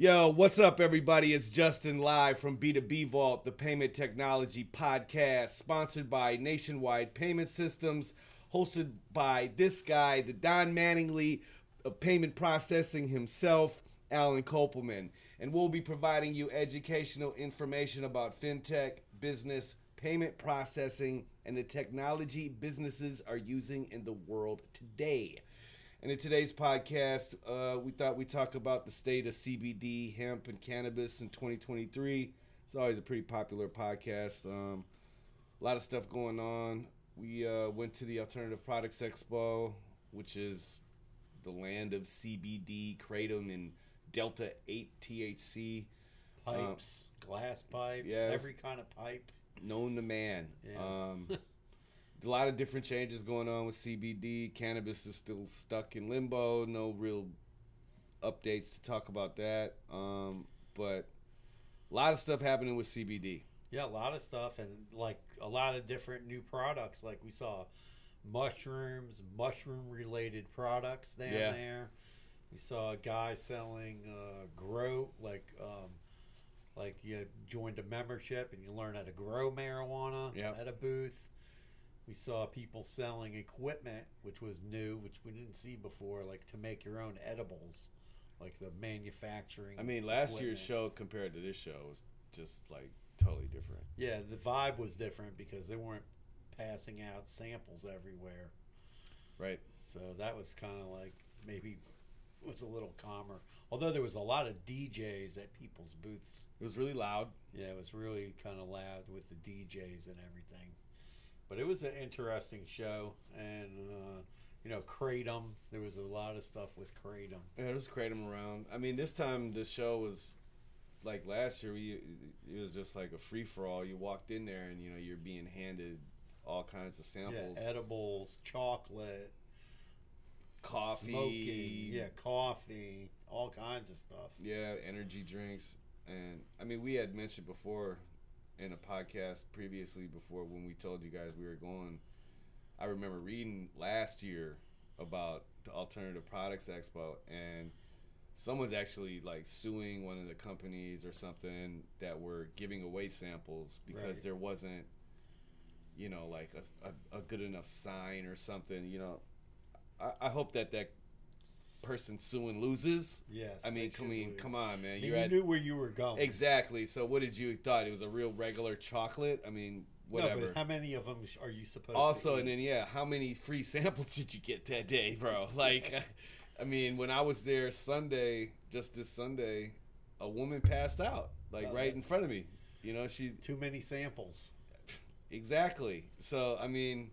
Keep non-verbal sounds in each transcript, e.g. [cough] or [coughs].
Yo, what's up, everybody? It's Justin live from B2B Vault, the payment technology podcast, sponsored by Nationwide Payment Systems, hosted by this guy, the Don Mattingly of payment processing himself, Alan Kopelman. And we'll be providing you educational information about fintech, business, payment processing, and the technology businesses are using in the world today. And in today's podcast, uh, we thought we'd talk about the state of CBD, hemp, and cannabis in 2023. It's always a pretty popular podcast. Um, a lot of stuff going on. We uh, went to the Alternative Products Expo, which is the land of CBD, kratom, and Delta 8 THC. Pipes, glass pipes, yes. every kind of pipe. Known to man. Yeah. Um, [laughs] a lot of different changes going on with CBD. Cannabis is still stuck in limbo. No real updates to talk about that. Um, but a lot of stuff happening with CBD. Yeah, a lot of stuff and like a lot of different new products. Like we saw mushrooms, mushroom related products down Yeah. there. We saw a guy selling uh, grow like um, like you joined a membership and you learn how to grow marijuana Yep. at a booth. We saw people selling equipment, which was new, which we didn't see before, like to make your own edibles, like the manufacturing. I mean, last year's show compared to this show was just like totally different. Yeah, the vibe was different because they weren't passing out samples everywhere. Right. So that was kind of like maybe was a little calmer. Although there was a lot of DJs at people's booths. It was really loud. Yeah, it was really kind of loud with the DJs and everything. But it was an interesting show, and uh, you know, kratom. There was a lot of stuff with kratom. Yeah, it was kratom around. I mean, this time the show was like last year. We it was just like a free for all. You walked in there and you know you're being handed all kinds of samples, Yeah, edibles, chocolate, coffee, smoking, yeah, coffee, all kinds of stuff. yeah, energy drinks, and I mean we had mentioned before in a podcast previously before when we told you guys we were going. I remember reading last year about the Alternative Products Expo and someone's actually like suing one of the companies or something that were giving away samples because Right. there wasn't you know like a, a, a good enough sign or something you know I, I hope that that person suing loses? Yes. i mean come should lose. come on man. You at knew where you were going. exactly. So what did you thought? It was a real regular chocolate? I mean whatever No, but how many of them are you supposed to also and then yeah how many free [laughs] samples did you get that day bro? [laughs] Like i mean when i was there sunday just this sunday a woman passed out like Oh, right in front of me. You know she too many samples. exactly. So i mean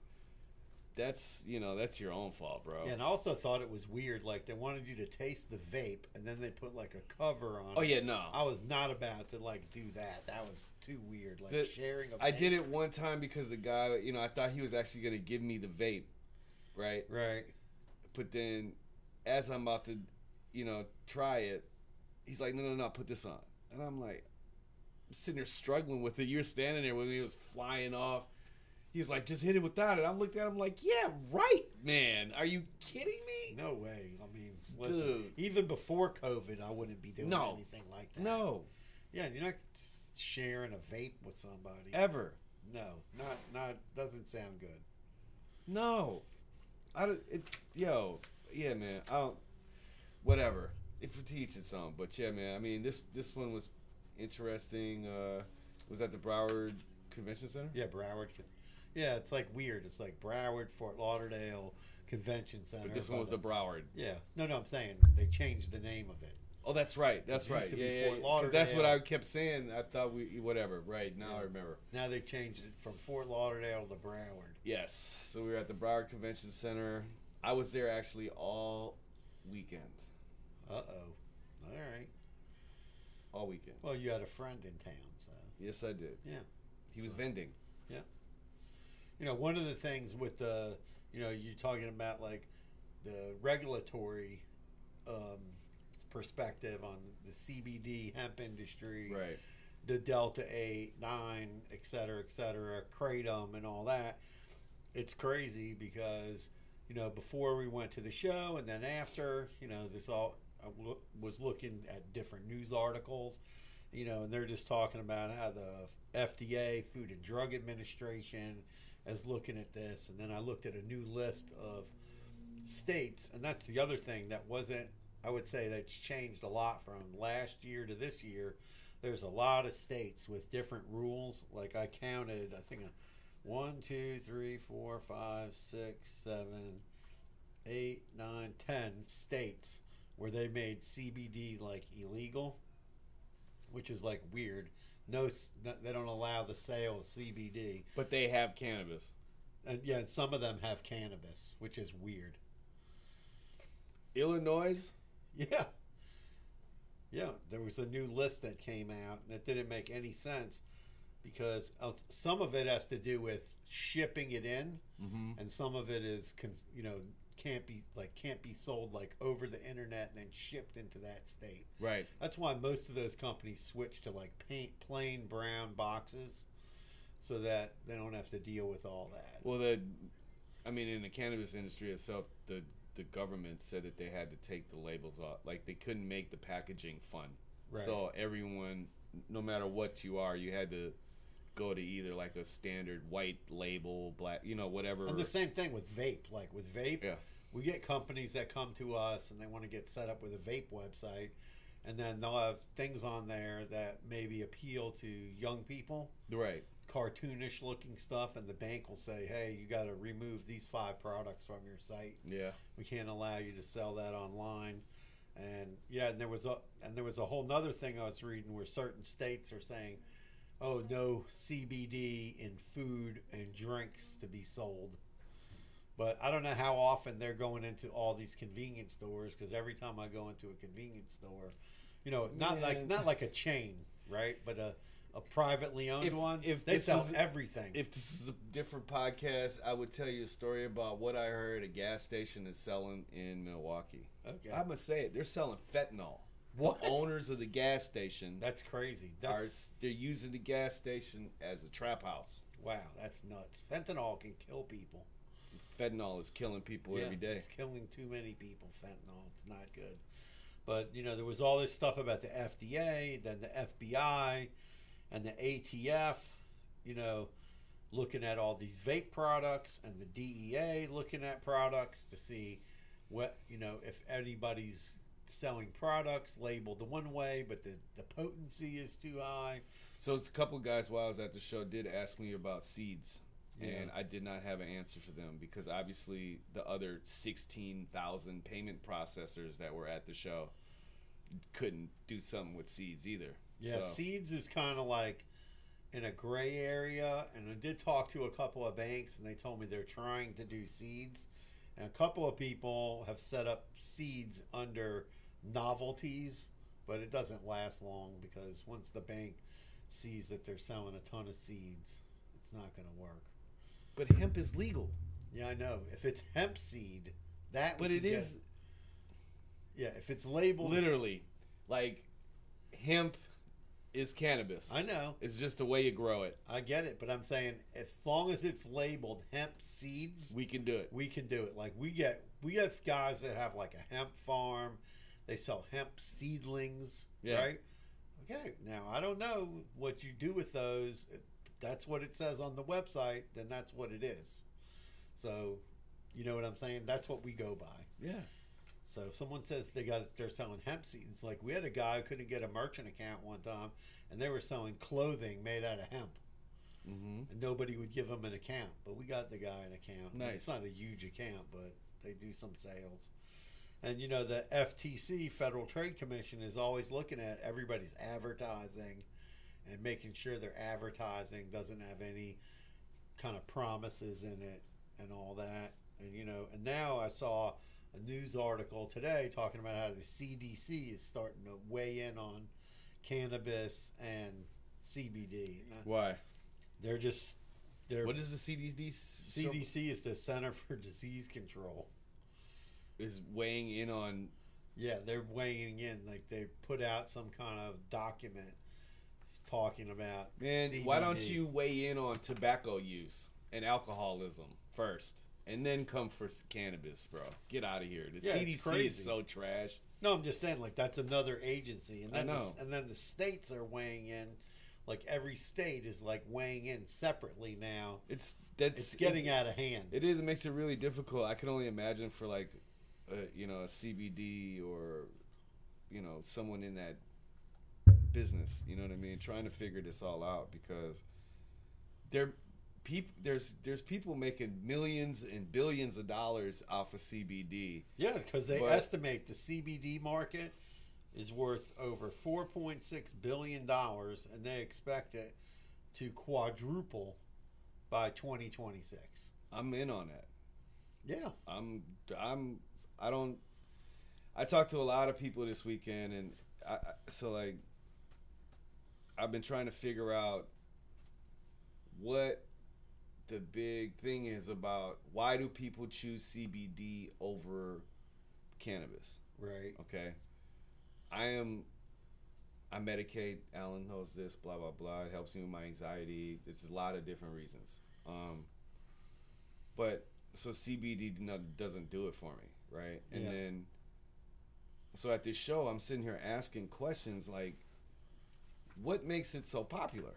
that's you know that's your own fault bro Yeah, and I also thought it was weird. Like they wanted you to taste the vape, and then they put like a cover on. oh it. yeah no I was not about to like do that. That was too weird. Like The- sharing. a I did it one time because the guy, you know, I thought he was actually gonna give me the vape, right? Right. But then, as I'm about to, you know, try it, he's like, "No, no, no, put this on," and I'm like, I'm sitting there struggling with it. You're standing there when he was flying off. He was like, "Just hit it without it." I looked at him like, "Yeah, right, man. Are you kidding me?" No way. I mean, listen, Dude. even before COVID, I wouldn't be doing No. anything like that. No, Yeah, you're not sharing a vape with somebody. ever. No, not not doesn't sound good. No, I don't. It, yo, yeah, man. I don't. Whatever. If we teach it some, but yeah, man. I mean, this this one was interesting. Uh, was at the Broward Convention Center. Yeah, Broward. Yeah, it's like weird. It's like Broward, Fort Lauderdale Convention Center. But this one was the Broward. Yeah, no, no, I'm saying they changed the name of it. Oh, that's right. That's It right. used to Yeah, be yeah. Because that's what I kept saying. I thought we whatever. Right now, I remember. Now they changed it from Fort Lauderdale to Broward. Yes. So we were at the Broward Convention Center. I was there actually all weekend. Uh oh. All right. All weekend. Well, you had a friend in town, so Yes, I did. yeah. He was vending. You know, one of the things with the, you know, you're talking about like the regulatory um, perspective on the CBD hemp industry, Right. the Delta 8, 9, et cetera, et cetera, Kratom, and all that. It's crazy because, you know, before we went to the show and then after, you know, there's all I w- was looking at different news articles, you know, and they're just talking about how the FDA, Food and Drug Administration, is looking at this. And then I looked at a new list of states, and that's the other thing that wasn't. I would say that's changed a lot from last year to this year. There's a lot of states with different rules. Like I counted, I think. One, two, three, four, five, six, seven, eight, nine, ten states where they made CBD like illegal, which is like weird. No, they don't allow the sale of CBD, But they have cannabis. and yeah, some of them have cannabis, which is weird. Illinois. Yeah, yeah. There was a new list that came out, and it didn't make any sense because some of it has to do with shipping it in, Mm-hmm. and some of it is you know can't be like can't be sold like over the internet and then shipped into that state Right. that's why most of those companies switch to like paint plain brown boxes so that they don't have to deal with all that Well, the, I mean, in the cannabis industry itself, the the government said that they had to take the labels off. Like they couldn't make the packaging fun. Right. So everyone, no matter what you are, you had to go to either like a standard white label, black, you know, whatever. and the same thing with vape like with vape Yeah. we get companies that come to us and they want to get set up with a vape website and then they'll have things on there that maybe appeal to young people Right. cartoonish looking stuff and the bank will say hey you got to remove these five products from your site Yeah. we can't allow you to sell that online and yeah and there was a and there was a whole nother thing i was reading where certain states are saying oh no cbd in food and drinks to be sold but i don't know how often they're going into all these convenience stores because every time i go into a convenience store you know not like not like a chain right but a a privately owned If- one if they this sell was- everything If this is a different podcast, I would tell you a story about what I heard a gas station is selling in Milwaukee. okay I'm gonna say it. They're selling fentanyl. What? The owners of the gas station that's crazy are they're using the gas station as a trap house. Wow, that's nuts. Fentanyl can kill people. Fentanyl is killing people every day. It's killing too many people, fentanyl. It's not good. But, you know, there was all this stuff about the FDA, then the FBI, and the ATF, you know, looking at all these vape products, and the DEA looking at products to see what, you know, if anybody's selling products labeled the one way, but the, the potency is too high. So it's a couple guys while I was at the show did ask me about seeds. Yeah. And I did not have an answer for them because obviously the other 16,000 payment processors that were at the show couldn't do something with seeds either. Yeah, So- seeds is kind of like in a gray area, and I did talk to a couple of banks, and they told me they're trying to do seeds, and a couple of people have set up seeds under novelties, but it doesn't last long because once the bank sees that they're selling a ton of seeds, it's not going to work. But hemp is legal. Yeah, I know. If it's hemp seed, that But it get- is yeah. If it's labeled, literally like hemp is cannabis. I know. It's just the way you grow it. I get it, but I'm saying as long as it's labeled hemp seeds, We can do it. we can do it. Like we get we have guys that have like a hemp farm. They sell hemp seedlings, Yeah. right? Okay. Now I don't know what you do with those. That's what it says on the website. Then that's what it is. So, you know what I'm saying? That's what we go by. Yeah. So if someone says they got they're selling hemp seeds, like we had a guy who couldn't get a merchant account one time, and they were selling clothing made out of hemp Mm-hmm. and nobody would give him an account. But we got the guy an account. Nice. It's not a huge account, but they do some sales. And you know the FTC, Federal Trade Commission, is always looking at everybody's advertising and making sure their advertising doesn't have any kind of promises in it and all that. And you know, and now I saw a news article today talking about how the CDC is starting to weigh in on cannabis and CBD. And I- Why? they're just they're What is the CDC? CDC is the Center for Disease Control. Is weighing in on Yeah, they're weighing in like they put out some kind of document talking about Man, why don't you weigh in on tobacco use and alcoholism first, and then come for cannabis, bro? Get out of here. The Yeah, CDC is so trash. No, I'm just saying, like that's another agency, and then the, and then the states are weighing in. Like every state is like weighing in separately now. It's that's It's getting out of hand. It is. It makes it really difficult. I can only imagine for like, uh, you know, a CBD or, you know, someone in that business. You know what I mean? Trying to figure this all out because there, peop, there's there's people making millions and billions of dollars off of CBD. Yeah, because they But- estimate the CBD market is worth over 4.6 billion dollars, and they expect it to quadruple by 2026. I'm in on that. Yeah, I'm I'm I don't I talked to a lot of people this weekend and I, so like I've been trying to figure out what the big thing is about why do people choose CBD over cannabis? Right. okay? I am I medicate Alan knows this blah blah blah. It helps me with my anxiety. It's a lot of different reasons. Um but so CBD doesn't do it for me, right? And Yeah. then, so at this show, I'm sitting here asking questions like, what makes it so popular?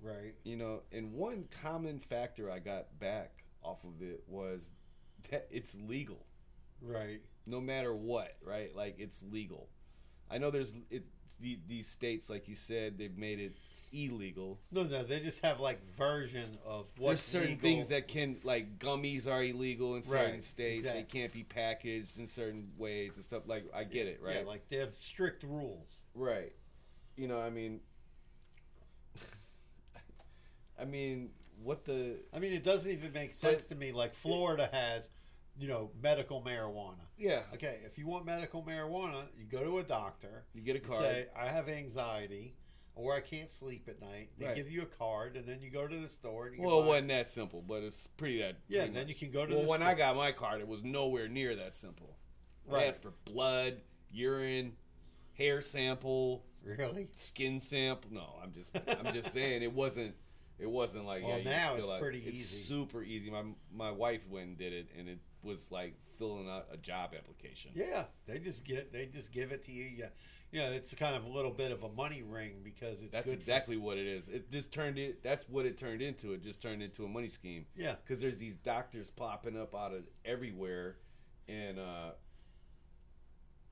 Right. You know, and one common factor I got back off of it was that it's legal, Right. no matter what, right? Like it's legal. I know there's it's the, these states, like you said, they've made it illegal. No, no, they just have like version of what There's certain things that can like gummies are illegal in certain Right, states. exactly. They can't be packaged in certain ways and stuff. Like I get it, right? Yeah, like they have strict rules. right. You know, I mean, [laughs] I mean, what the? I mean, it doesn't even make sense to me. Like Florida has, you know, medical marijuana. Yeah, Okay, if you want medical marijuana, you go to a doctor. you get a card. say, I have anxiety or I can't sleep at night. They Right. give you a card, and then you go to the store. And you well, it wasn't that simple, but it's pretty that. Yeah, pretty and then you can go to Well, when store. I got my card, it was nowhere near that simple. I Right. asked for blood, urine, hair sample, Really? skin sample. No, I'm just I'm just saying it wasn't it wasn't like Well, yeah. now it's out- pretty it's easy. super easy. My my wife went and did it, and it was like filling out a job application. Yeah, they just get they just give it to you. Yeah, you know, it's kind of a little bit of a money ring because it's That's good for- exactly what it is. It just turned it. That's what it turned into. It just turned into a money scheme yeah. because there's these doctors popping up out of everywhere, and uh,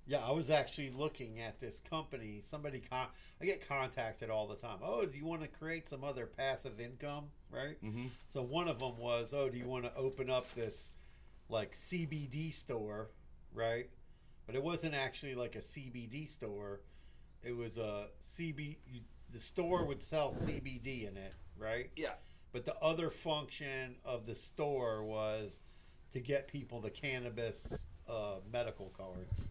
Yeah, I was actually looking at this company. Somebody, con- I get contacted all the time. Oh, do you want to create some other passive income? Right. mhm. So one of them was, oh, do you want to open up this like CBD store? Right. But it wasn't actually like a CBD store. It was a CB. You, the store would sell CBD in it. Right. yeah, But the other function of the store was to get people the cannabis uh, medical cards.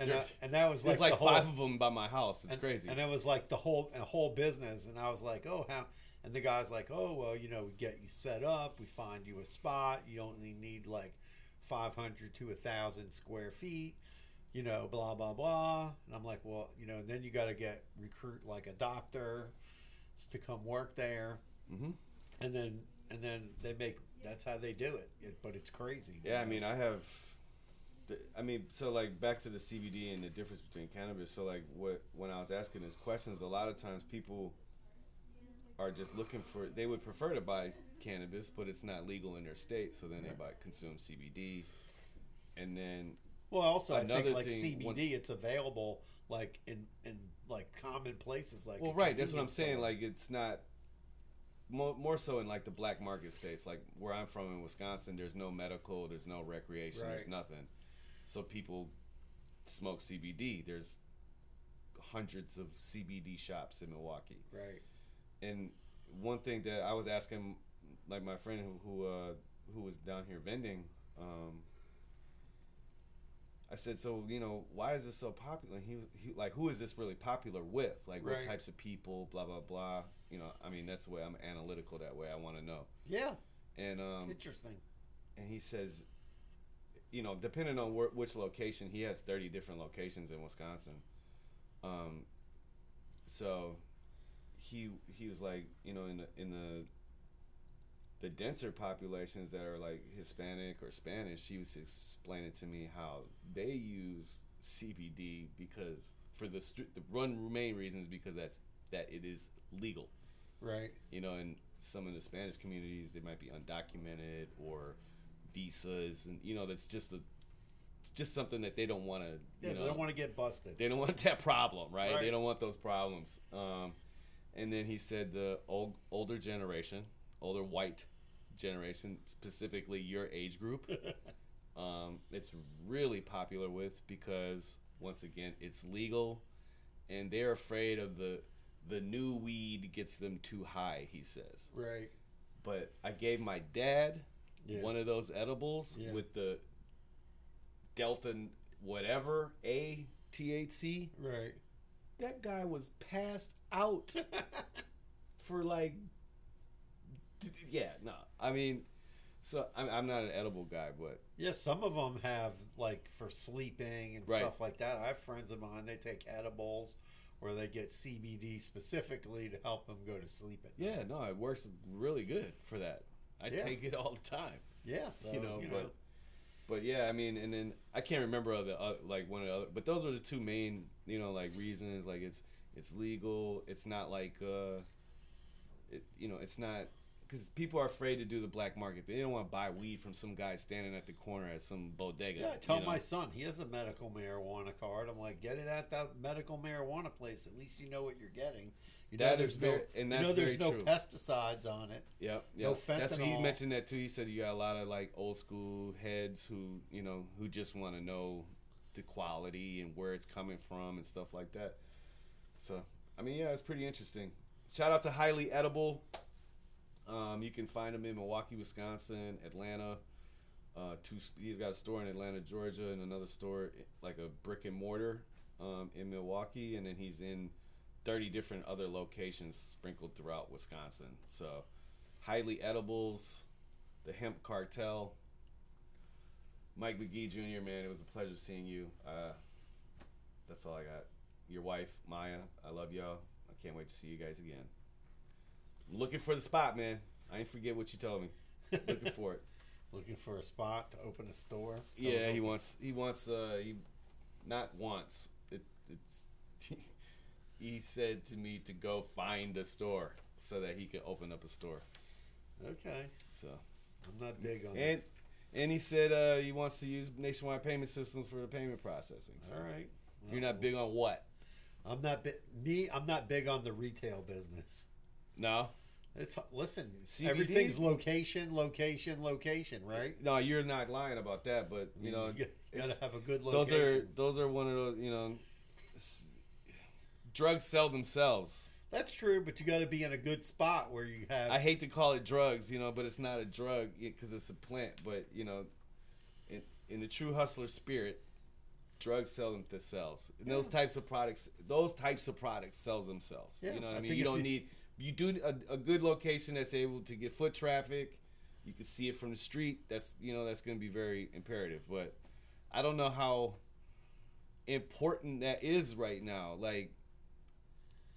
And, and that was like, like whole, five of them by my house. It's and, crazy. And it was like the whole a whole business. And I was like, oh, how? And the guy's like, oh, well, you know, we get you set up, we find you a spot. You only need like 500 to a thousand square feet. You know, blah blah blah. And I'm like, well, you know, and then you got to get recruit like a doctor to come work there hmm and then and then they make that's how they do it, it but it's crazy Yeah, I mean, I have. The, I mean, so like back to the CBD and the difference between cannabis. So like, what when I was asking these questions, a lot of times people are just looking for. They would prefer to buy cannabis, but it's not legal in their state, so then they buy consume CBD, and then well also i Another think like thing, cbd when- it's available like in in like common places like well, right. That's what I'm convenience saying. store. Like, it's not. More, more so in like the black market states, like where I'm from in Wisconsin, there's no medical, there's no recreation, there's Right. nothing. So people smoke CBD. There's hundreds of CBD shops in Milwaukee. right And one thing that I was asking, like my friend who who, uh, who was down here vending, um, I said, so you know, why is this so popular? And he was he, like, who is this really popular with? Like, what types of people? Blah blah blah. You know, I mean, that's the way I'm analytical. That way, I want to know. yeah And it's um, interesting and he says, you know, depending on where, which location, he has 30 different locations in Wisconsin. Um, so he he was like, you know, in the in the the denser populations that are like Hispanic or Spanish, he was explaining to me how they use CBD because for the the one main reason is because that's that it is legal. Right. You know, in some of the Spanish communities, they might be undocumented or visas, and you know, that's just a it's just something that they don't want to. Yeah, you know, they don't want to get busted. they don't want that problem, right? Right. They don't want those problems. Um, and then he said the old, older generation, older white generation, specifically your age group, [laughs] um, it's really popular with because once again, it's legal, and they're afraid of the the new weed gets them too high. He says. right. But I gave my dad Yeah. one of those edibles Yeah. with the Delta whatever A THC Right. that guy was passed out [laughs] for like yeah no i mean so i'm, I'm not an edible guy but Yeah, some of them have like for sleeping and Right. stuff like that. I have friends of mine; they take edibles where they get CBD specifically to help them go to sleep at night. yeah no it works really good for that i Yeah. take it all the time Yeah, so you know but but yeah i mean and then i can't remember other uh, like one of the other but those are the two main you know like reasons like it's it's legal it's not like uh it, you know it's not because people are afraid to do the black market they don't want to buy weed from some guy standing at the corner at some bodega Yeah, I tell you know? my son he has a medical marijuana card. I'm like, get it at that medical marijuana place. At least you know what you're getting. You know there's very- no, and you know there's no true. pesticides on it. Yep, No yep. That's what he mentioned that too. He said you got a lot of like old school heads who you know who just want to know the quality and where it's coming from and stuff like that. So I mean, yeah, it's pretty interesting. Shout out to Highly Edible. Um, you can find him in Milwaukee, Wisconsin, Atlanta. Uh, two. He's got a store in Atlanta, Georgia, and another store like a brick and mortar um, in Milwaukee, and then he's in thirty different other locations sprinkled throughout Wisconsin. So, highly edibles, the hemp cartel. Mike McGee Jr. Man, it was a pleasure seeing you. Uh, that's all I got. Your wife Maya, I love y'all. I can't wait to see you guys again. Looking for the spot, man. I ain't forget what you told me. Looking for it. [laughs] [laughs] Looking for a spot to open a store. Yeah, he wants. He wants. Uh, he not wants. It, it's. [laughs] he said to me to go find a store so that he could open up a store. Okay, So I'm not big on and and he said uh, he wants to use nationwide payment systems for the payment processing. So All right. you're not big on what? I'm not bi- me. I'm not big on the retail business. No, It's listen. CBD? Everything's location, location, location. Right. no, you're not lying about that. But you know, you gotta have a good location. those are those are one of those. You know, drugs sell themselves. That's true, but you got to be in a good spot where you have. I hate to call it drugs, you know, but it's not a drug because it's a plant. But you know, in in the true hustler spirit, drugs sell themselves. And those types of products, those types of products sell themselves. Yeah, you know what I, I mean? You don't you- need you do a, a good location that's able to get foot traffic. You can see it from the street. That's you know that's going to be very imperative. But I don't know how important that is right now. Like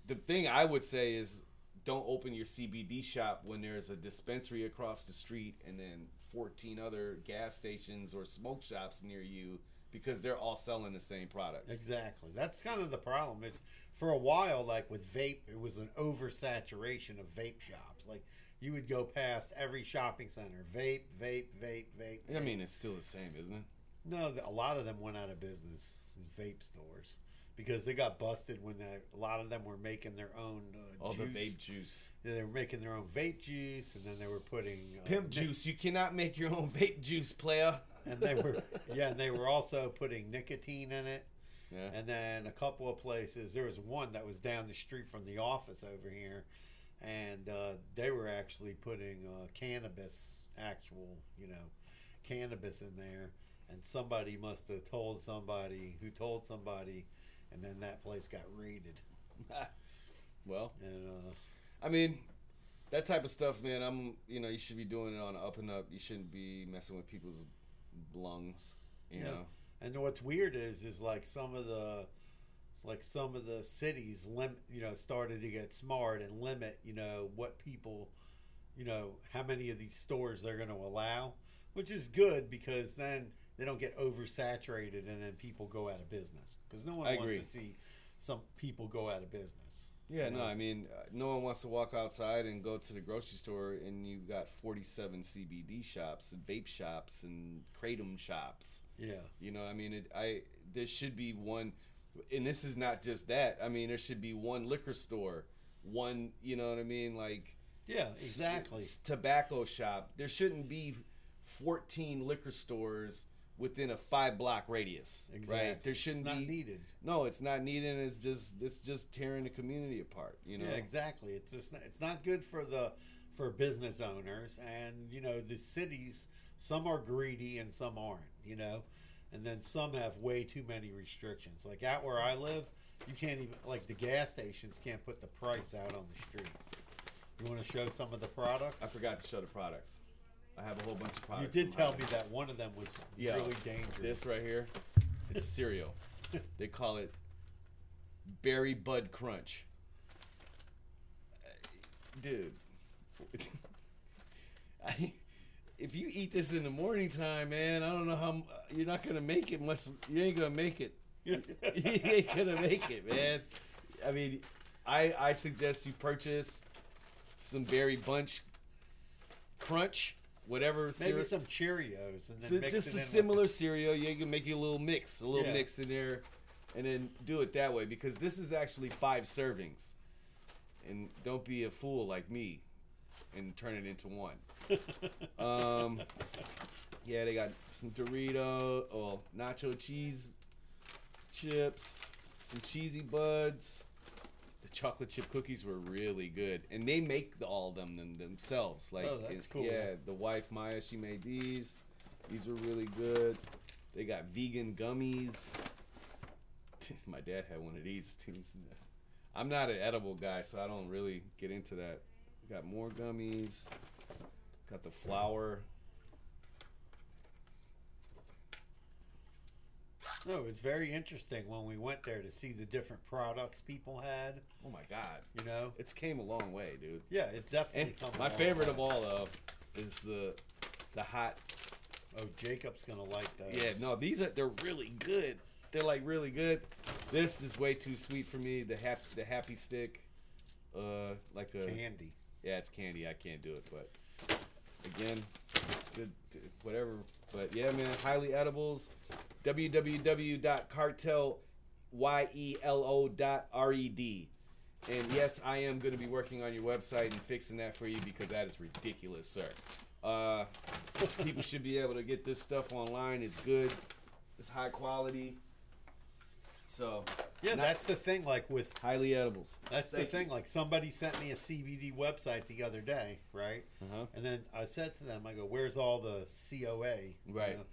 the thing I would say is don't open your CBD shop when there's a dispensary across the street and then 14 other gas stations or smoke shops near you because they're all selling the same products. Exactly. That's kind of the problem. Is for a while, like with vape, it was an oversaturation of vape shops. Like you would go past every shopping center, vape, vape, vape, vape. I mean, it's still the same, isn't it? no, a lot of them went out of business. Vape stores because they got busted when they, a lot of them were making their own uh, All juice. the vape juice. Yeah, They were making their own vape juice, and then they were putting uh, Pimp juice. You cannot make your own [laughs] vape juice, player. and they were yeah, and they were also putting nicotine in it. Yeah. And then a couple of places, there was one that was down the street from the office over here, and uh, they were actually putting uh, cannabis, actual, you know, cannabis in there. And somebody must have told somebody who told somebody, and then that place got raided. [laughs] well, And uh, I mean, that type of stuff, man. I'm, you know, you should be doing it on up and up. You shouldn't be messing with people's lungs. You Yeah. know. And what's weird is, is like some of the, like some of the cities lim, you know, started to get smart and limit, you know, what people, you know, how many of these stores they're going to allow, which is good because then they don't get oversaturated and then people go out of business because no one I wants agree. to see some people go out of business. Yeah, no. I mean, uh, no one wants to walk outside and go to the grocery store and you've got 47 CBD shops and vape shops and kratom shops. Yeah. You know, I mean, it, I there should be one, and this is not just that. I mean, there should be one liquor store, one, you know what I mean, like Yeah, exactly. tobacco shop. There shouldn't be 14 liquor stores within a five block radius. Exactly. Right? There shouldn't it's not be. needed. No, it's not needed. It's just it's just tearing the community apart. You know. Yeah, exactly. It's just it's not good for the for business owners and you know the cities. Some are greedy and some aren't. You know, and then some have way too many restrictions. Like out where I live, you can't even like the gas stations can't put the price out on the street. You want to show some of the products? I forgot to show the products. I have a whole bunch of You did in tell me that one of them was Yeah, really dangerous. This right here, it's [laughs] cereal. they call it Berry Bud Crunch. Uh, Dude, [laughs] I, if you eat this in the morning time, man, I don't know how m- you're not gonna make it much. You ain't gonna make it. [laughs] you ain't gonna make it, man. I mean, I I suggest you purchase some Berry Bunch Crunch, whatever. Maybe cereal- some Cheerios and then so mix just a in with similar cereal. You can make you a little mix, a little Yeah. mix in there, and then do it that way because this is actually five servings. And don't be a fool like me and turn it into one. [laughs] Um, yeah, they got some Dorito or nacho cheese chips, some cheesy buds. The chocolate chip cookies were really good, and they make the, all of them them themselves. Like, Oh, that's cool. Yeah, the wife Maya, she made these. These were really good. They got vegan gummies. [laughs] My dad had one of these [laughs] too. I'm not an edible guy, so I don't really get into that. Got more gummies. Got the flour. No, it's very interesting when we went there to see the different products people had. Oh my god, You know, it's came a long way, dude. yeah, it definitely And comes. my a long favorite way. of all though is the the hot. Oh, Jacob's gonna like those. Yeah, no, these are they're really good. They're like really good. This is way too sweet for me. The happy the happy stick, uh, like a candy. yeah, it's candy. I can't do it, but again, good whatever. But yeah, man, highly edibles. www.cartelyelo.red. And yes, I am going to be working on your website and fixing that for you because that is ridiculous, sir. Uh, people should be able to get this stuff online. It's good. It's high quality. So Yeah, that's the thing. Like with highly edibles. that's Thank the you. thing. Like somebody sent me a CBD website the other day, right? Uh-huh. And then I said to them, I go, "Where's all the COA?" You Right. know?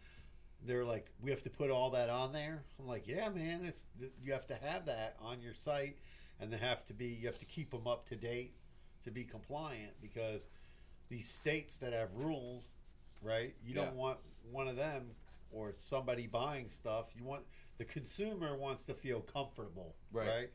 They're like, "We have to put all that on there." I'm like, "Yeah, man. It's you have to have that on your site, and they have to be you have to keep them up to date to be compliant because these states that have rules, right? You Yeah. don't want one of them or somebody buying stuff. You want the consumer wants to feel comfortable, Right. right?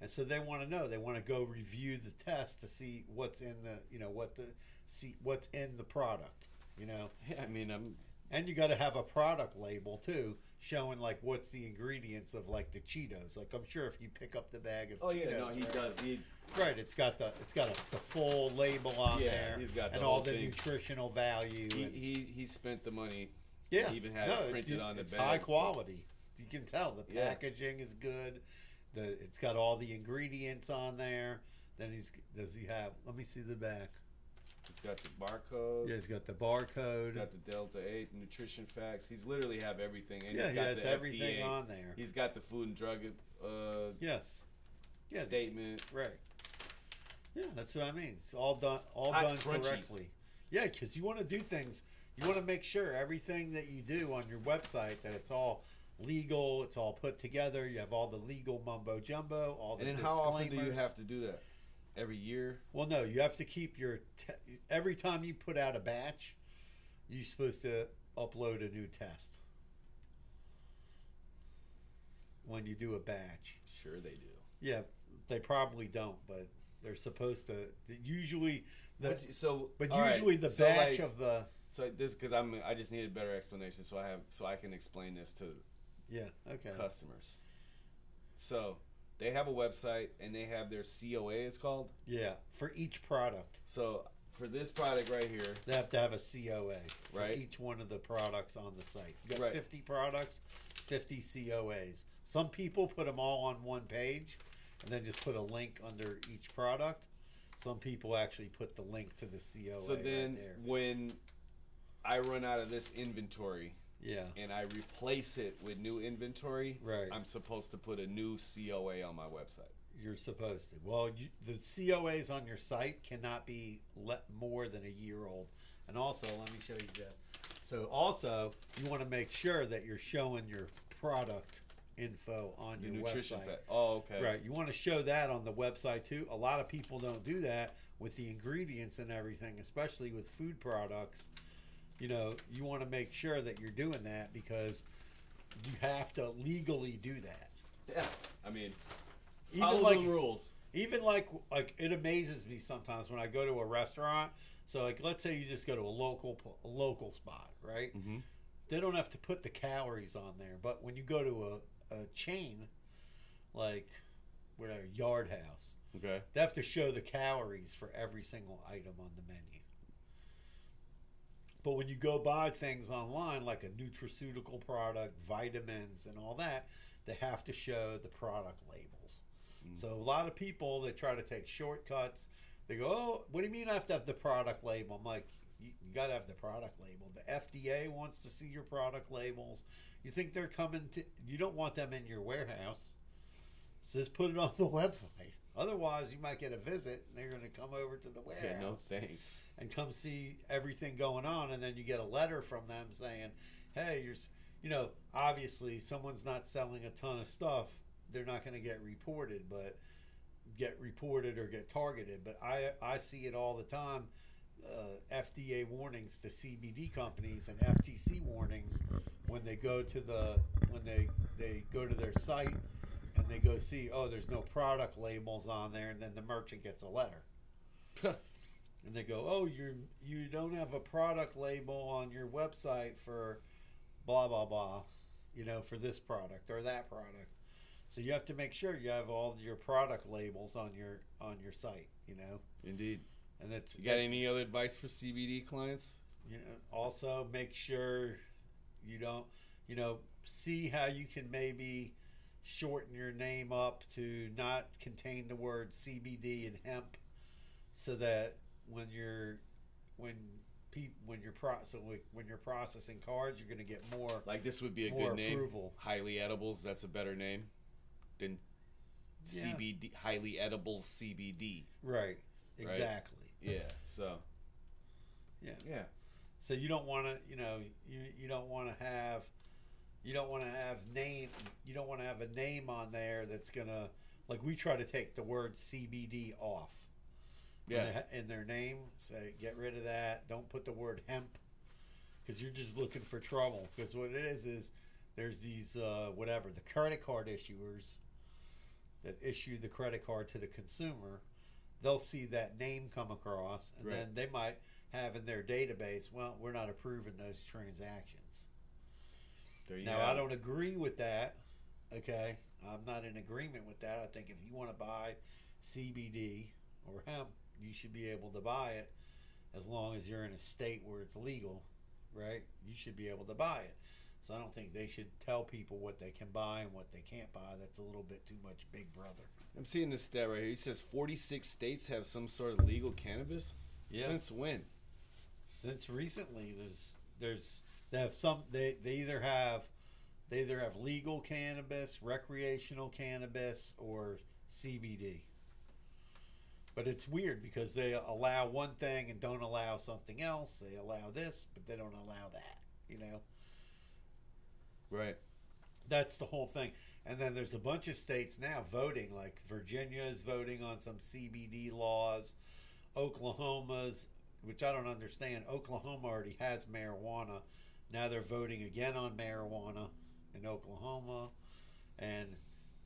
And so they want to know. They want to go review the test to see what's in the, you know, what the see what's in the product, you know. Yeah, I mean, I'm And you got to have a product label too, showing like what's the ingredients of like the Cheetos. Like I'm sure if you pick up the bag of Oh Cheetos, yeah, no, he right? does. He Right, it's got the it's got a, the full label on Yeah, there, he's got the and all the thing. nutritional value. he, and, he he spent the money. yeah, he even had no, it printed on the it's bag, high so- quality. You can tell the Yeah. packaging is good. The it's got all the ingredients on there. Then he's does he have? Let me see the back. It's got the barcode. Yeah, he's got the barcode. He's got the Delta Eight nutrition facts. He's literally have everything, and yeah, he's he got has the everything FDA. on there. He's got the Food and Drug uh, Yes. Yeah, statement. Right. Yeah, that's what I mean. It's all done, all Hot done crunchies. correctly. Yeah, because you want to do things. You want to make sure everything that you do on your website that it's all legal. It's all put together. You have all the legal mumbo jumbo. All the And then how often do you have to do that? Every year? Well, no, you have to keep your. Te- every time you put out a batch, you're supposed to upload a new test. When you do a batch, Sure, they do. yeah, they probably don't, but They're supposed to usually the so, but all right, usually the so, batch like- of the So this because I'm I just need a better explanation so I have so I can explain this to yeah okay customers. So they have a website and they have their COA. It's called. yeah for each product So for this product right here, they have to have a COA for Right. each one of the products on the site. You got Right. 50 products, 50 COAs. Some people put them all on one page and then just put a link under each product. Some people actually put the link to the COA so then right when I run out of this inventory Yeah. and I replace it with new inventory, Right. I'm supposed to put a new COA on my website. You're supposed to. Well, you, the COAs on your site cannot be let more than a year old. And also, let me show you that. So, also, you want to make sure that you're showing your product info on The your nutrition website. Oh, okay. Right. You want to show that on the website too. A lot of people don't do that with the ingredients and everything, especially with food products. You know, you want to make sure that you're doing that because you have to legally do that. Yeah. I mean, Even follow like the rules. even like like it amazes me sometimes when I go to a restaurant. So like let's say you just go to a local a local spot, right? Mm-hmm. They don't have to put the calories on there, but when you go to a, a chain like whatever Yard House, Okay. they have to show the calories for every single item on the menu. But when you go buy things online, like a nutraceutical product, vitamins, and all that, they have to show the product labels. Mm. So a lot of people they try to take shortcuts. They go, "Oh, what do you mean I have to have the product label?" I'm like, "You, you got to have the product label. The FDA wants to see your product labels. You think they're coming to? You don't want them in your warehouse. So just put it on the [laughs] website. Otherwise, you might get a visit, and they're going to come over to the warehouse Yeah, no thanks. and come see everything going on and then you get a letter from them saying hey you're you know obviously someone's not selling a ton of stuff they're not going to get reported but get reported or get targeted but i i see it all the time uh, fda warnings to cbd companies and ftc warnings when they go to the when they they go to their site and they go see oh there's no product labels on there and then the merchant gets a letter and they go, "Oh, you you don't have a product label on your website for blah blah blah, you know, for this product or that product." So you have to make sure you have all your product labels on your on your site, you know, Indeed. and it's You got it's- any other advice for CBD clients? you know, also make sure you don't, you know, see how you can maybe shorten your name up to not contain the word CBD and hemp, so that when you're when peop, when you're pro so when you're processing cards, you're going to get more Like this would be a good name. approval. Highly edibles. That's a better name than Yeah. CBD. Highly edible CBD. Right. Exactly. Yeah. So. Yeah. Yeah. So you don't want to, you know, you you don't want to have, you don't want to have name, you don't want to have a name on there that's gonna, like we try to take the word CBD off. Yeah. In their name, say get rid of that. Don't put the word hemp, because you're just looking for trouble. Because what it is is, there's these uh, whatever the credit card issuers that issue the credit card to the consumer. They'll see that name come across, and Right. then they might have in their database, well, we're not approving those transactions. There you Now, have I don't agree with that. Okay, I'm not in agreement with that. I think if you want to buy CBD or hemp, you should be able to buy it as long as you're in a state where it's legal, right? You should be able to buy it. So I don't think they should tell people what they can buy and what they can't buy. That's a little bit too much Big Brother. I'm seeing this stat right here. He says 46 states have some sort of legal cannabis. Yeah. Since when? since recently there's there's they have some they, they either have they either have legal cannabis recreational cannabis or cbd but it's weird because they allow one thing and don't allow something else. They allow this but they don't allow that you know? Right. that's the whole thing. And then there's a bunch of states now voting like virginia is voting on some cbd laws. Oklahoma's which i don't understand oklahoma already has marijuana now they're voting again on marijuana in oklahoma and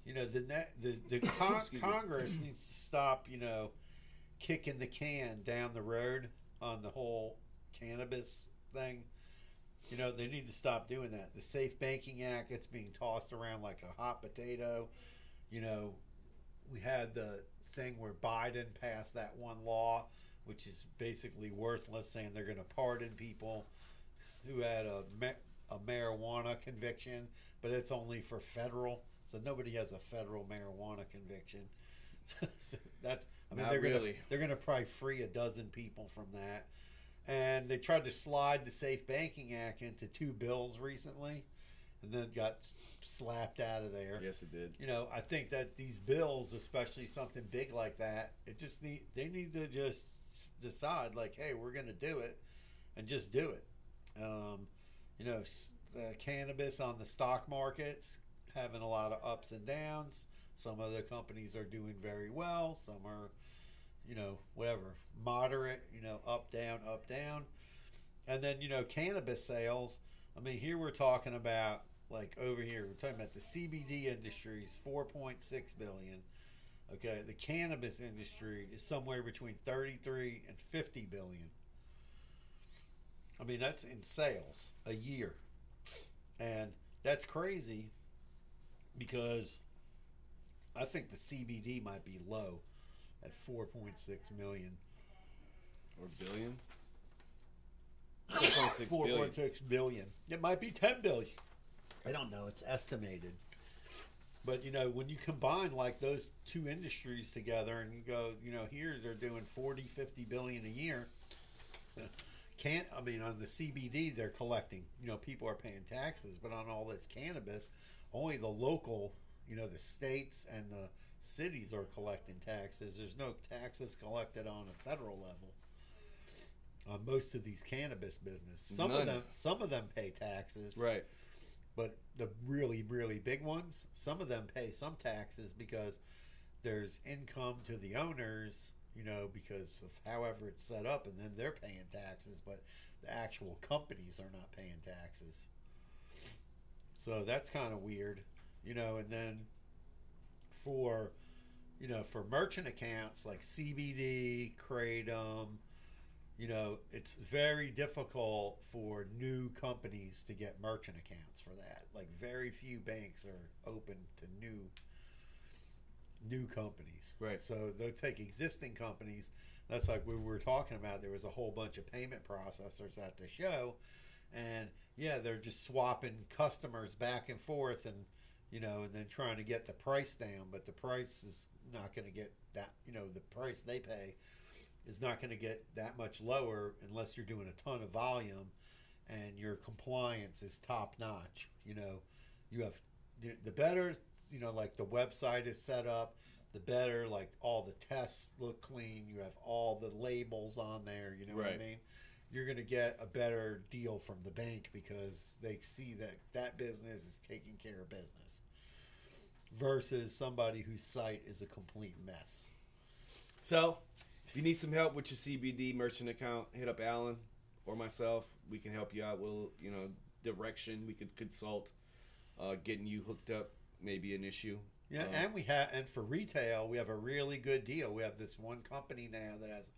you know the ne- the, the [coughs] con- congress needs to stop you know kicking the can down the road on the whole cannabis thing. You know, they need to stop doing that. The Safe Banking Act, it's being tossed around like a hot potato. You know, we had the thing where Biden passed that one law, which is basically worthless, saying they're going to pardon people who had a, a marijuana conviction, but it's only for federal. So nobody has a federal marijuana conviction. [laughs] so that's I mean Not they're really. gonna they're gonna probably free a dozen people from that. And they tried to slide the Safe Banking Act into two bills recently, and then got slapped out of there. Yes, it did. You know, I think that these bills, especially something big like that, it just need they need to just decide like, hey, we're going to do it, and just do it. Um, you know, the cannabis on the stock markets having a lot of ups and downs. Some of the companies are doing very well. Some are, you know, whatever, moderate. You know, up down, up down, and then you know, cannabis sales. I mean, here we're talking about like over here we're talking about the CBD industry is 4.6 billion. Okay, the cannabis industry is somewhere between 33 and 50 billion. I mean, that's in sales a year. And that's crazy because I think the CBD might be low at 4.6 million. Or billion. [coughs] 4.6 billion. 4.6 billion. It might be 10 billion. I don't know. It's estimated. But you know, when you combine like those two industries together and you go, you know, here they're doing 40, 50 billion a year. Can't I mean on the CBD they're collecting, you know, people are paying taxes, but on all this cannabis, only the local, you know, the states and the cities are collecting taxes. There's no taxes collected on a federal level on most of these cannabis business. Some of them some of them pay taxes. Right. But the really, really big ones, some of them pay some taxes because there's income to the owners, you know, because of however it's set up, and then they're paying taxes, but the actual companies are not paying taxes. So that's kind of weird, you know, and then for, you know, for merchant accounts like CBD, Kratom, you know, it's very difficult for new companies to get merchant accounts for that. Like very few banks are open to new new companies. Right. So they'll take existing companies. That's like we were talking about. There was a whole bunch of payment processors at the show, and yeah, they're just swapping customers back and forth, and you know, and then trying to get the price down. But the price is not going to get that. You know, the price they pay is not going to get that much lower unless you're doing a ton of volume and your compliance is top notch. You know, you have the better, you know, like the website is set up, the better, like all the tests look clean. You have all the labels on there. You know what I mean? You're going to get a better deal from the bank because they see that that business is taking care of business versus somebody whose site is a complete mess. So, if you need some help with your CBD merchant account, hit up Alan or myself. We can help you out. We'll, you know, direction. We could consult. Uh, getting you hooked up may be an issue. Yeah, Um, and we have, and for retail, we have a really good deal. We have this one company now that has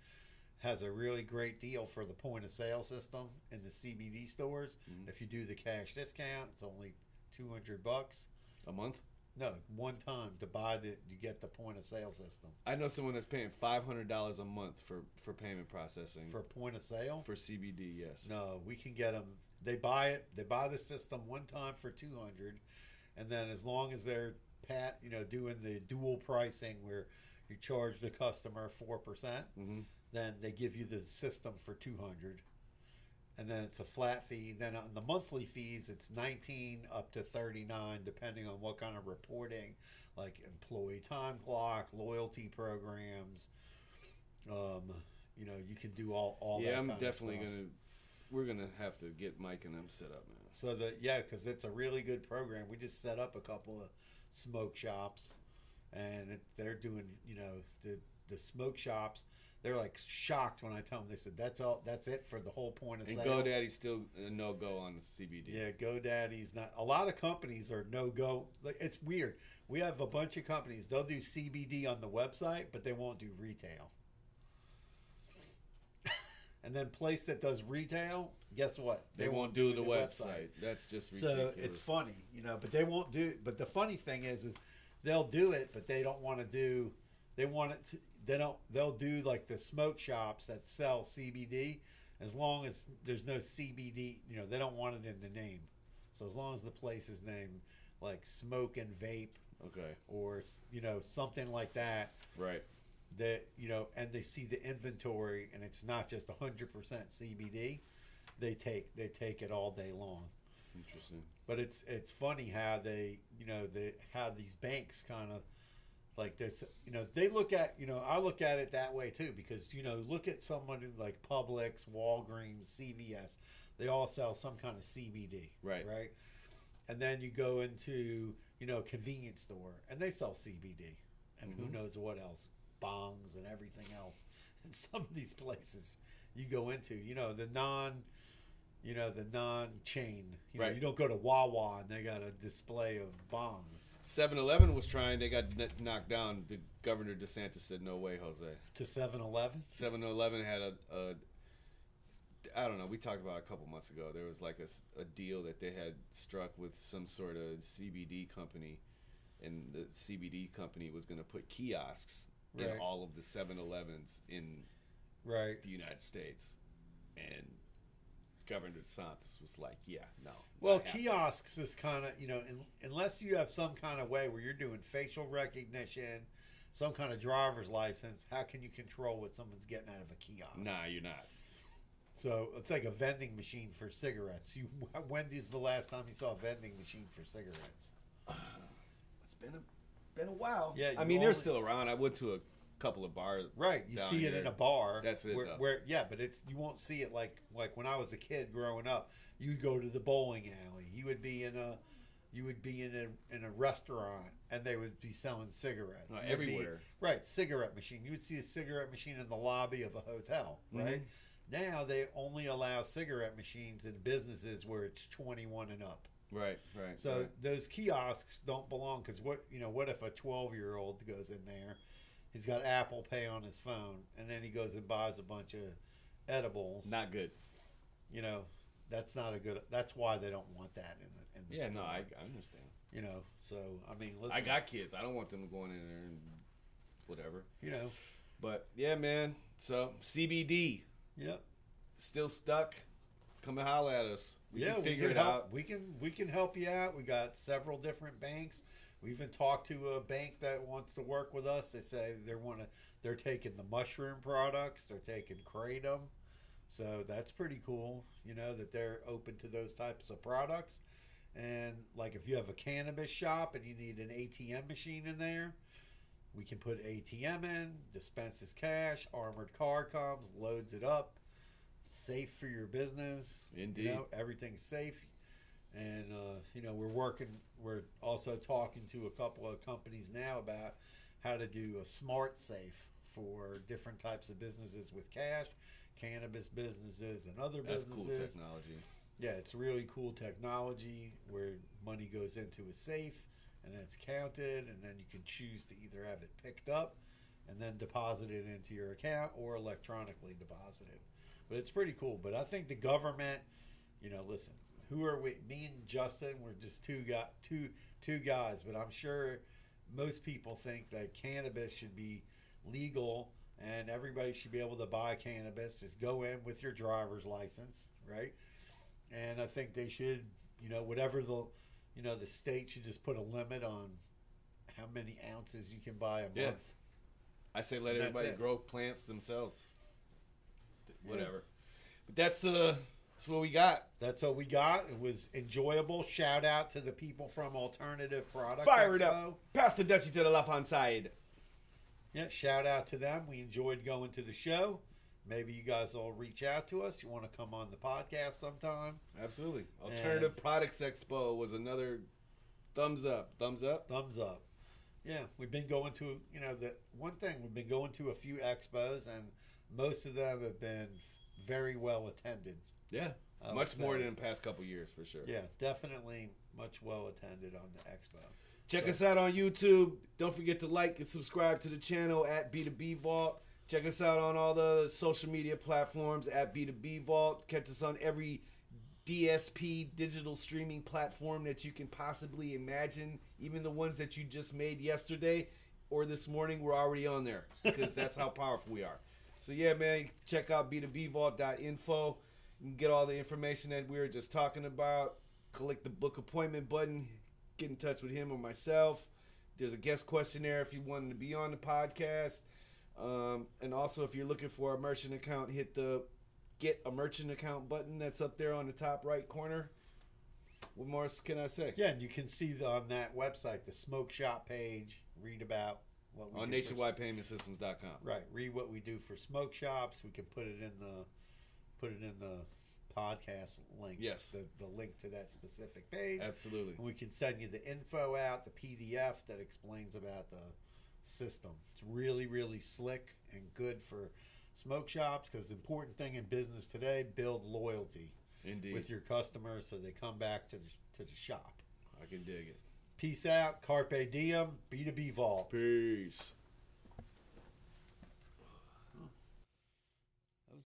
has a really great deal for the point of sale system in the CBD stores. Mhm. If you do the cash discount, it's only two hundred bucks. a month. No, one time to buy the you get the point of sale system I know someone that's paying five hundred dollars a month for for payment processing for point of sale. for CBD. Yes. No, we can get them. They buy it. They buy the system one time for two hundred, and then as long as they're pat, you know, doing the dual pricing where you charge the customer four percent, hmm then they give you the system for two hundred, and then it's a flat fee. Then on the monthly fees, it's nineteen up to thirty nine, depending on what kind of reporting, like employee time clock, loyalty programs. Um, you know, you can do all all. Yeah, that I'm definitely gonna. We're gonna have to get Mike and them set up, man. So the yeah, because it's a really good program. We just set up a couple of smoke shops, and it, they're doing you know the the smoke shops. They're like shocked when I tell them. They said that's all. That's it for the whole point of And sale. GoDaddy's still uh, a no go on the CBD. Yeah, GoDaddy's not. A lot of companies are no go. Like it's weird. We have a bunch of companies. They'll do CBD on the website, but they won't do retail. [laughs] and then place that does retail, guess what? They, won't do the website. That's just ridiculous. So it's funny, you know, but they won't do. But the funny thing is, is they'll do it, but they don't want to do. They want it. To, they don't. They'll do like the smoke shops that sell CBD, as long as there's no CBD. You know, they don't want it in the name. So as long as the place is named like Smoke and Vape okay. or you know something like that, Right. that you know, and they see the inventory and it's not just 100% CBD, they take they take it all day long. Interesting. But it's it's funny how they you know they how these banks kind of like this you know they look at you know I look at it that way too because you know look at someone like Publix, Walgreens, CVS, they all sell some kind of CBD, Right. Right, and then you go into you know convenience store and they sell CBD, and Mhm. who knows what else, bongs and everything else. [laughs] In some of these places you go into, you know the non you know, the non-chain. You know, Right. you don't go to Wawa and they got a display of bombs. 7-Eleven was trying. They got kn- knocked down. The governor DeSantis said, "No way, Jose." to 7-Eleven. 7-Eleven had a, a I don't know. We talked about a couple months ago. There was like a deal that they had struck with some sort of CBD company, and the CBD company was going to put kiosks in all of the 7-Elevens in Right. the United States, and Governor DeSantis was like, "Yeah, no." Well, not happening." kiosks is kind of, you know, in, unless you have some kind of way where you're doing facial recognition, some kind of driver's license, how can you control what someone's getting out of a kiosk? Nah, you're not. So it's like a vending machine for cigarettes. You [laughs] Wendy's the last time you saw a vending machine for cigarettes? [sighs] It's been a been a while. Yeah, I you mean they're still around. I went to a couple of bars. Right, you see it in a bar. That's it, Where, where yeah, but it's you won't see it like like when I was a kid growing up. You'd go to the bowling alley. You would be in a you would be in a in a restaurant and they would be selling cigarettes Uh, would be- everywhere. right, cigarette machine. You would see a cigarette machine in the lobby of a hotel. Mm-hmm. Right now, they only allow cigarette machines in businesses where it's twenty one and up. Right, right. So right. those kiosks don't belong because what you know? What if a twelve-year-old goes in there? He's got Apple Pay on his phone, and then he goes and buys a bunch of edibles. not good. You know, that's not a good. That's why they don't want that in the, in the Yeah, store. no, I, I understand. You know, so I mean, listen. I got kids. I don't want them going in there and whatever. You know, But yeah, man. So CBD yep. still stuck. Come and holler at us. We yeah, can figure we it can help, out. We can we can help you out. We got several different banks. We even talked to a bank that wants to work with us. They say they want to. They're taking the mushroom products. They're taking kratom. So that's pretty cool. You know that they're open to those types of products. And like if you have a cannabis shop and you need an ATM machine in there, we can put ATM in, dispenses cash, armored car comes, loads it up, safe for your business. Indeed. You know, everything's safe. And uh, you know, we're working we're also talking to a couple of companies now about how to do a smart safe for different types of businesses with cash, cannabis businesses and other businesses. That's cool technology. Yeah, it's really cool technology where money goes into a safe and then it's counted, and then you can choose to either have it picked up and then deposit it into your account or electronically deposit it. But it's pretty cool. But I think the government, you know, listen, who are we? Me and Justin, we're just two guy, two two guys. But I'm sure most people think that cannabis should be legal and everybody should be able to buy cannabis. Just go in with your driver's license, right? And I think they should, you know, whatever the, you know, the state should just put a limit on how many ounces you can buy a month. Yeah. I say let everybody grow plants themselves. Whatever. But that's uh that's what we got. That's what we got. It was enjoyable. Shout out to the people from Alternative Product Fire it Expo. up. Pass the Dutchie to the left hand side. Yeah, shout out to them. We enjoyed going to the show. Maybe you guys will reach out to us. You want to come on the podcast sometime? Absolutely. Alternative Products Expo was another thumbs up. Thumbs up. Thumbs up. Yeah, we've been going to, you know, the one thing we've been going to a few expos, and most of them have been very well attended. Yeah. I would Much more say. than the past couple years for sure. Yeah, definitely much well attended on the expo. Check So- us out on YouTube. Don't forget to like and subscribe to the channel at B2B Vault. Check us out on all the social media platforms at B2B Vault. Catch us on every DSP digital streaming platform that you can possibly imagine, even the ones that you just made yesterday or this morning, we're already on there because that's how [laughs] powerful we are. So yeah, man, check out b2bvault.info. You can get all the information that we were just talking about. Click the book appointment button. Get in touch with him or myself. There's a guest questionnaire if you wanted to be on the podcast. Um, and also, if you're looking for a merchant account, hit the get a merchant account button that's up there on the top right corner. What more can I say? Yeah, and you can see the, on that website the smoke shop page. Read about what we On nationwidepaymentsystems.com. Right. Read what we do for smoke shops. We can put it in the put it in the podcast link. Yes. The, the link to that specific page. Absolutely. And we can send you the info out, the PDF that explains about the system. It's really, really slick and good for smoke shops because the important thing in business today, build loyalty Indeed. with your customers so they come back to the, to the shop. I can dig it. Peace out. Carpe diem. B2B Vault. Peace.